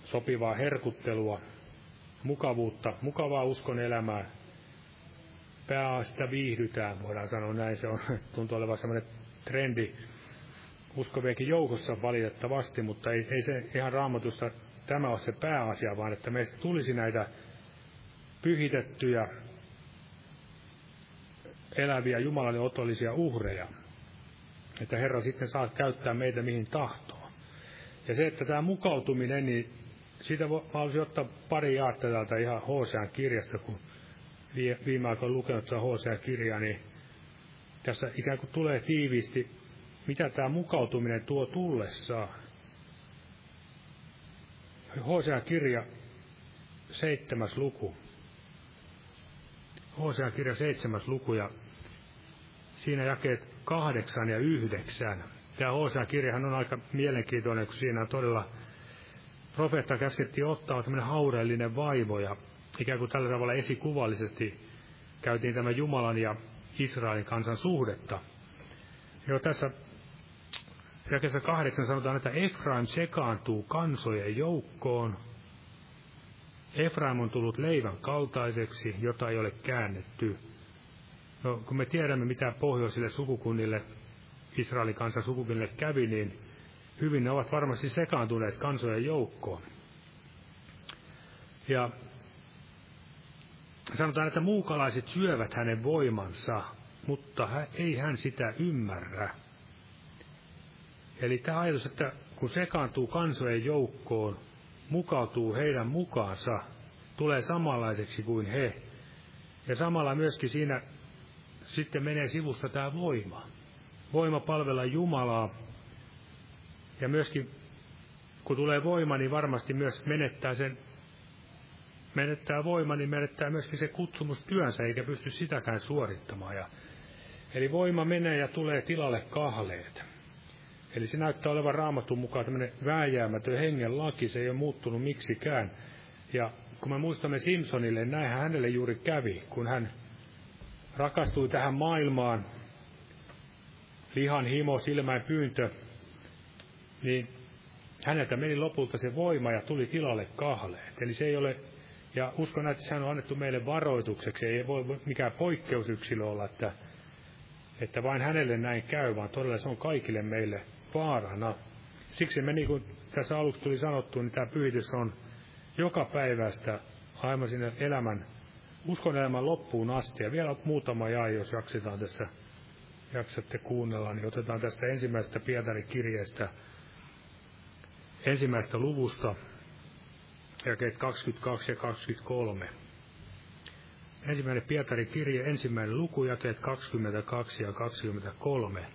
sopivaa herkuttelua, mukavuutta, mukavaa uskon elämää. Pääasta viihdytään, voidaan sanoa näin. Se on, tuntuu olevan sellainen trendi uskovienkin joukossa valitettavasti, mutta ei, ei se ihan raamatusta tämä ole se pääasia, vaan että meistä tulisi näitä pyhitettyjä, eläviä Jumalalle otollisia uhreja. Että Herra sitten saa käyttää meitä mihin tahtoo. Ja se, että tämä mukautuminen, niin siitä mä haluaisin ottaa pari jaetta täältä ihan Hosean kirjasta, kun viime aikoina lukenut tätä Hosean kirjaa, niin tässä ikään kuin tulee tiiviisti, mitä tämä mukautuminen tuo tullessaan. Hosea kirja, seitsemäs luku. Hosea kirja, seitsemäs luku, ja siinä jakeet kahdeksan ja yhdeksän. Tämä Hosea kirjahan on aika mielenkiintoinen, kun siinä on todella profeetta käskettiin ottaa tämmöinen haureellinen vaivo ja ikään kuin tällä tavalla esikuvallisesti käytiin tämä Jumalan ja Israelin kansan suhdetta. Jo tässä jakeessa kahdeksan sanotaan, että Efraim sekaantuu kansojen joukkoon. Efraim on tullut leivän kaltaiseksi, jota ei ole käännetty. No, kun me tiedämme, mitä pohjoisille sukukunnille, Israelin kansan sukukunnille kävi, niin hyvin ne ovat varmasti sekaantuneet kansojen joukkoon. Ja sanotaan, että muukalaiset syövät hänen voimansa, mutta ei hän sitä ymmärrä. Eli tämä ajatus, että kun sekaantuu kansojen joukkoon, mukautuu heidän mukaansa, tulee samanlaiseksi kuin he. Ja samalla myöskin siinä sitten menee sivussa tämä voima. Voima palvella Jumalaa ja myöskin kun tulee voima, niin varmasti myös menettää sen, menettää voima, niin menettää myöskin se kutsumus työnsä, eikä pysty sitäkään suorittamaan. Ja, eli voima menee ja tulee tilalle kahleet. Eli se näyttää olevan raamatun mukaan tämmöinen vääjäämätön hengen laki, se ei ole muuttunut miksikään. Ja kun me muistamme Simpsonille, niin näinhän hänelle juuri kävi, kun hän rakastui tähän maailmaan, lihan himo, silmän pyyntö, niin häneltä meni lopulta se voima ja tuli tilalle kahleet. Eli se ei ole Ja uskon, että sehän on annettu meille varoitukseksi. Ei voi mikään poikkeusyksilö olla, että, että vain hänelle näin käy, vaan todella se on kaikille meille vaarana. Siksi me, niin kuin tässä aluksi tuli sanottu, niin tämä pyhitys on joka päivästä aivan sinne elämän, uskon elämän loppuun asti. Ja vielä muutama jaa, jos jaksetaan tässä, jaksatte kuunnella, niin otetaan tästä ensimmäisestä Pietarin kirjeestä, ensimmäistä luvusta, jakeet 22 ja 23. Ensimmäinen Pietarin kirje, ensimmäinen luku, jakeet 22 ja 23.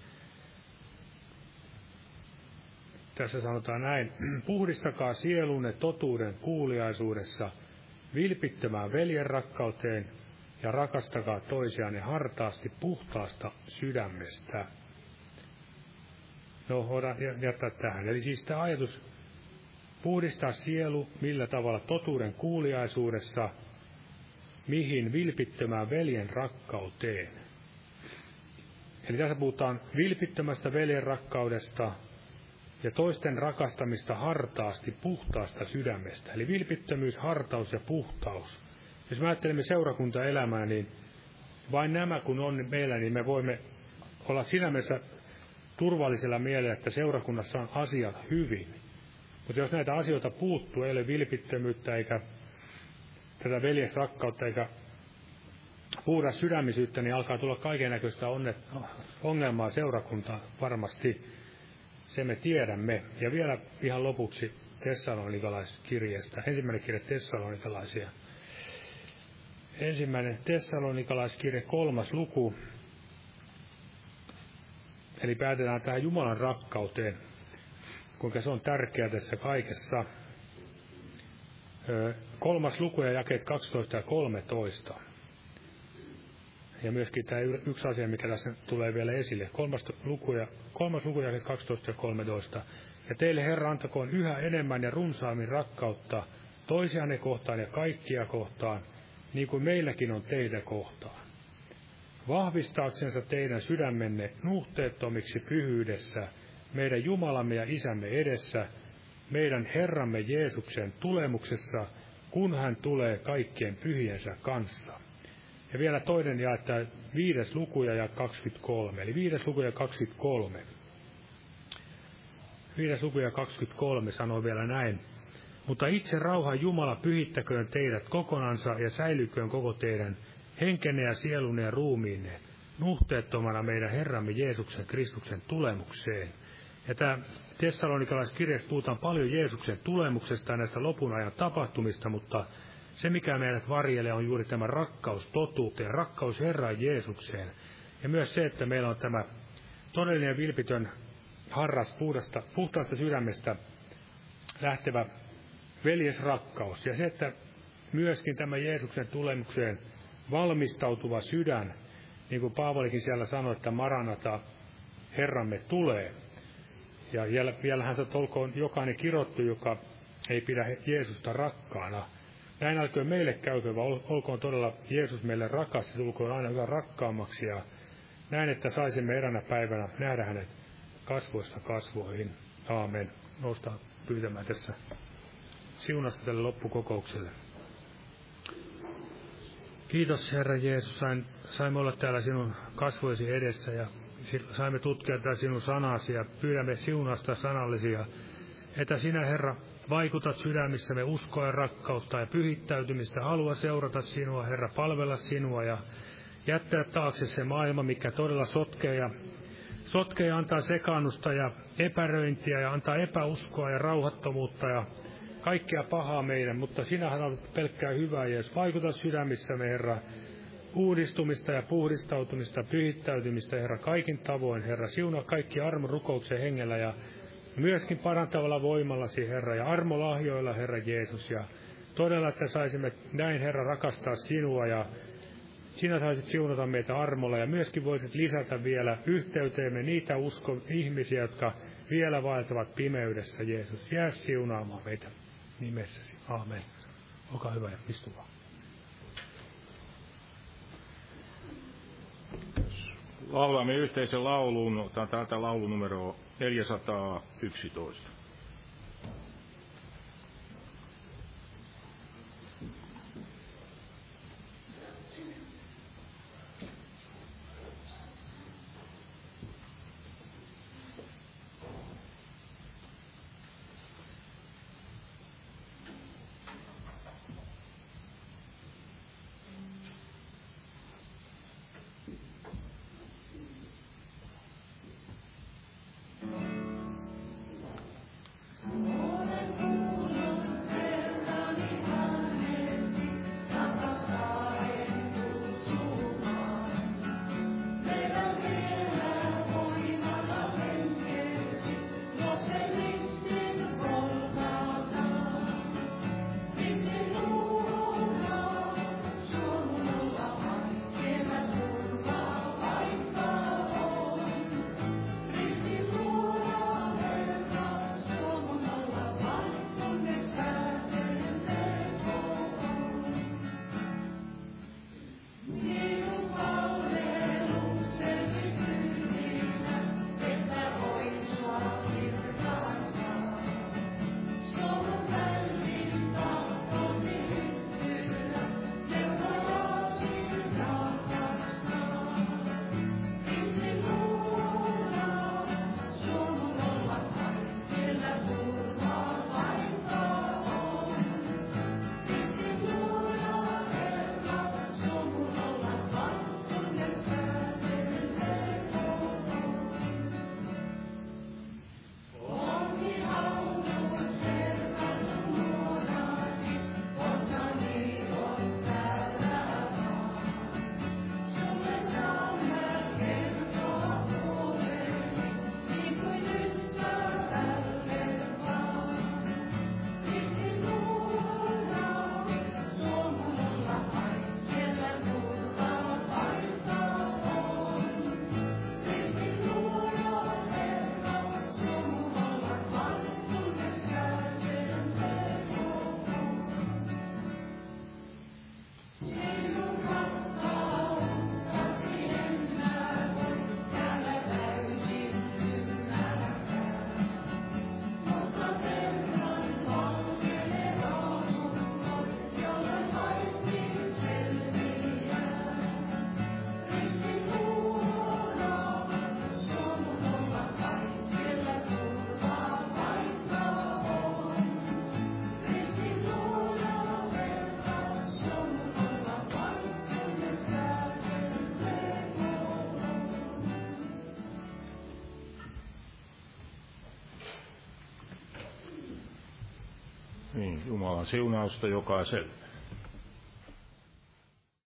Tässä sanotaan näin, puhdistakaa sielunne totuuden kuuliaisuudessa, vilpittömään veljen rakkauteen ja rakastakaa toisianne hartaasti puhtaasta sydämestä. No, voidaan jättää tähän. Eli siis tämä ajatus puhdistaa sielu millä tavalla totuuden kuuliaisuudessa, mihin vilpittömään veljen rakkauteen. Eli tässä puhutaan vilpittömästä veljen rakkaudesta, ja toisten rakastamista hartaasti, puhtaasta sydämestä. Eli vilpittömyys, hartaus ja puhtaus. Jos me ajattelemme seurakuntaelämää, niin vain nämä kun on meillä, niin me voimme olla siinä mielessä turvallisella mielellä, että seurakunnassa on asiat hyvin. Mutta jos näitä asioita puuttuu, ei ole vilpittömyyttä eikä tätä veljesrakkautta eikä puhdas sydämisyyttä, niin alkaa tulla kaiken näköistä ongelmaa seurakuntaan varmasti. Se me tiedämme. Ja vielä ihan lopuksi Tessalonikalaiskirjeestä. Ensimmäinen kirje Tessalonikalaisia. Ensimmäinen Tessalonikalaiskirje, kolmas luku. Eli päätetään tähän Jumalan rakkauteen, kuinka se on tärkeää tässä kaikessa. Kolmas luku ja jakeet 12 ja 13. Ja myöskin tämä yksi asia, mikä tässä tulee vielä esille. Kolmas luku ja, kolmas luku ja 12 ja 13. Ja teille Herra antakoon yhä enemmän ja runsaammin rakkautta toisianne kohtaan ja kaikkia kohtaan, niin kuin meilläkin on teitä kohtaan. Vahvistaaksensa teidän sydämenne nuhteettomiksi pyhyydessä, meidän Jumalamme ja Isämme edessä, meidän Herramme Jeesuksen tulemuksessa, kun hän tulee kaikkien pyhiensä kanssa. Ja vielä toinen ja että viides luku ja 23, eli viides luku ja 23. Viides luku ja 23 sanoo vielä näin. Mutta itse rauha Jumala pyhittäköön teidät kokonansa ja säilyköön koko teidän henkenne ja sielunne ja ruumiinne nuhteettomana meidän Herramme Jeesuksen Kristuksen tulemukseen. Ja tämä Tessalonikalaiskirjassa puhutaan paljon Jeesuksen tulemuksesta ja näistä lopun ajan tapahtumista, mutta se, mikä meidät varjelee, on juuri tämä rakkaus totuuteen, rakkaus Herraan Jeesukseen. Ja myös se, että meillä on tämä todellinen vilpitön harras puhdasta, puhtaasta sydämestä lähtevä veljesrakkaus. Ja se, että myöskin tämä Jeesuksen tulemukseen valmistautuva sydän, niin kuin Paavalikin siellä sanoi, että Maranata Herramme tulee. Ja vielä hän olkoon jokainen kirottu, joka ei pidä Jeesusta rakkaana, näin älköön meille vaan olkoon todella Jeesus meille rakas ja tulkoon aina yhä rakkaammaksi ja näin, että saisimme eränä päivänä nähdä hänet kasvoista kasvoihin. Aamen. Noustaan pyytämään tässä siunasta tälle loppukokoukselle. Kiitos Herra Jeesus, sain, saimme olla täällä sinun kasvoisi edessä ja saimme tutkia tätä sinun sanasi ja pyydämme siunasta sanallisia, että sinä Herra Vaikutat sydämissämme uskoa ja rakkautta ja pyhittäytymistä. Halua seurata sinua, Herra, palvella sinua ja jättää taakse se maailma, mikä todella sotkee ja, sotkee ja antaa sekaannusta ja epäröintiä ja antaa epäuskoa ja rauhattomuutta ja kaikkea pahaa meidän, mutta sinähän on pelkkää hyvää, Jeesus. Vaikuta sydämissämme, Herra, uudistumista ja puhdistautumista, pyhittäytymistä, Herra, kaikin tavoin, Herra. Siunaa kaikki armon rukouksen hengellä ja myöskin parantavalla voimallasi, Herra, ja armolahjoilla, Herra Jeesus, ja todella, että saisimme näin, Herra, rakastaa sinua, ja sinä saisit siunata meitä armolla, ja myöskin voisit lisätä vielä yhteyteemme niitä uskon ihmisiä, jotka vielä vaeltavat pimeydessä, Jeesus. Jää siunaamaan meitä nimessäsi. Aamen. Olkaa hyvä ja istu vaan. Laulamme yhteisen laulun, täältä laulunumero 411. Jumalan siunausta jokaiselle.